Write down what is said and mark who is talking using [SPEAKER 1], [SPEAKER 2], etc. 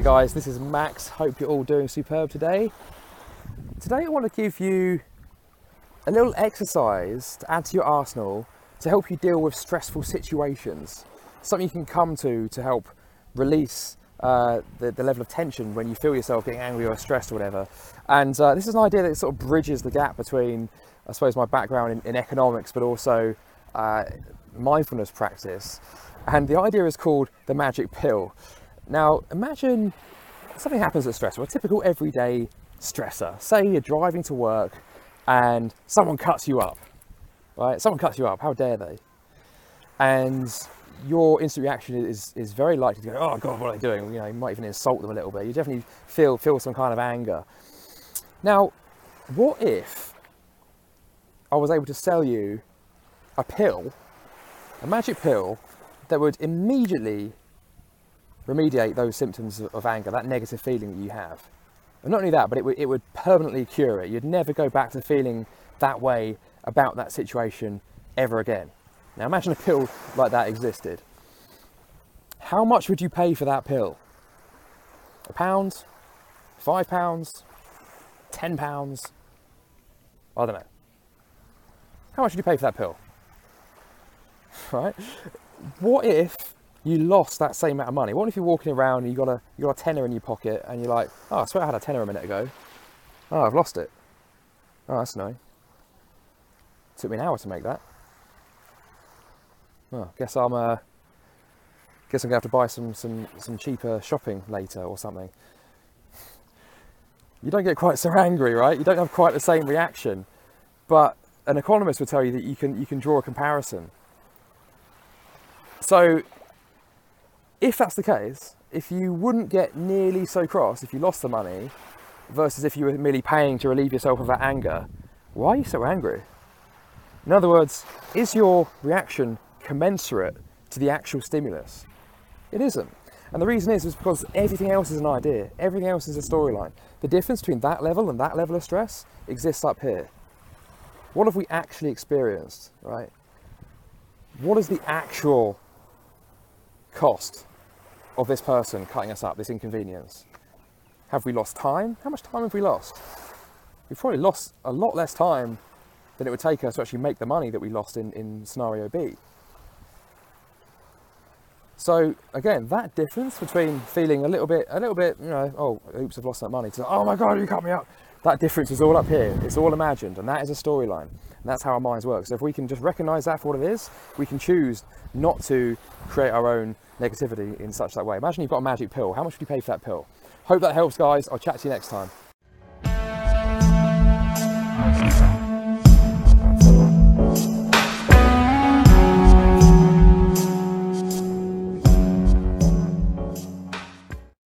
[SPEAKER 1] Hi guys, this is Max. Hope you're all doing superb today. Today I want to give you a little exercise to add to your arsenal to help you deal with stressful situations. Something you can come to to help release uh, the, the, level of tension when you feel yourself getting angry or stressed or whatever. And uh, this is an idea that sort of bridges the gap between, I suppose, my background in, in economics, but also uh, mindfulness practice. And the idea is called the magic pill. Now, imagine something happens that's stressful, a typical everyday stressor. Say you're driving to work and someone cuts you up, right? Someone cuts you up, how dare they? And your instant reaction is, is very likely to go, oh God, what are they doing? You know, you might even insult them a little bit. You definitely feel, feel some kind of anger. Now, what if I was able to sell you a pill, a magic pill that would immediately remediate those symptoms of anger, that negative feeling that you have. And not only that, but it would, it would permanently cure it. You'd never go back to feeling that way about that situation ever again. Now imagine a pill like that existed. How much would you pay for that pill? A pound? Five pounds? Ten pounds? I don't know. How much would you pay for that pill? Right? What if you lost that same amount of money. What if you're walking around and you got a you got a tenner in your pocket and you're like, oh, I swear I had a tenner a minute ago. Oh, I've lost it. Oh, that's annoying. Took me an hour to make that. Oh, guess I'm uh, guess I'm gonna have to buy some some some cheaper shopping later or something. You don't get quite so angry, right? You don't have quite the same reaction. But an economist would tell you that you can you can draw a comparison. So if that's the case, if you wouldn't get nearly so cross if you lost the money versus if you were merely paying to relieve yourself of that anger, why are you so angry? In other words, is your reaction commensurate to the actual stimulus? It isn't. And the reason is, is because everything else is an idea, everything else is a storyline. The difference between that level and that level of stress exists up here. What have we actually experienced, right? What is the actual cost of this person cutting us up, this inconvenience? Have we lost time? How much time have we lost? We've probably lost a lot less time than it would take us to actually make the money that we lost in, in scenario B. So again, that difference between feeling a little bit, a little bit, you know, oh, oops, I've lost that money, to oh my God, you cut me up. That difference is all up here. It's all imagined, and that is a storyline. And that's how our minds work. So if we can just recognize that for what it is, we can choose not to create our own negativity in such that way. Imagine you've got a magic pill. How much would you pay for that pill? Hope that helps, guys. I'll chat to you next time.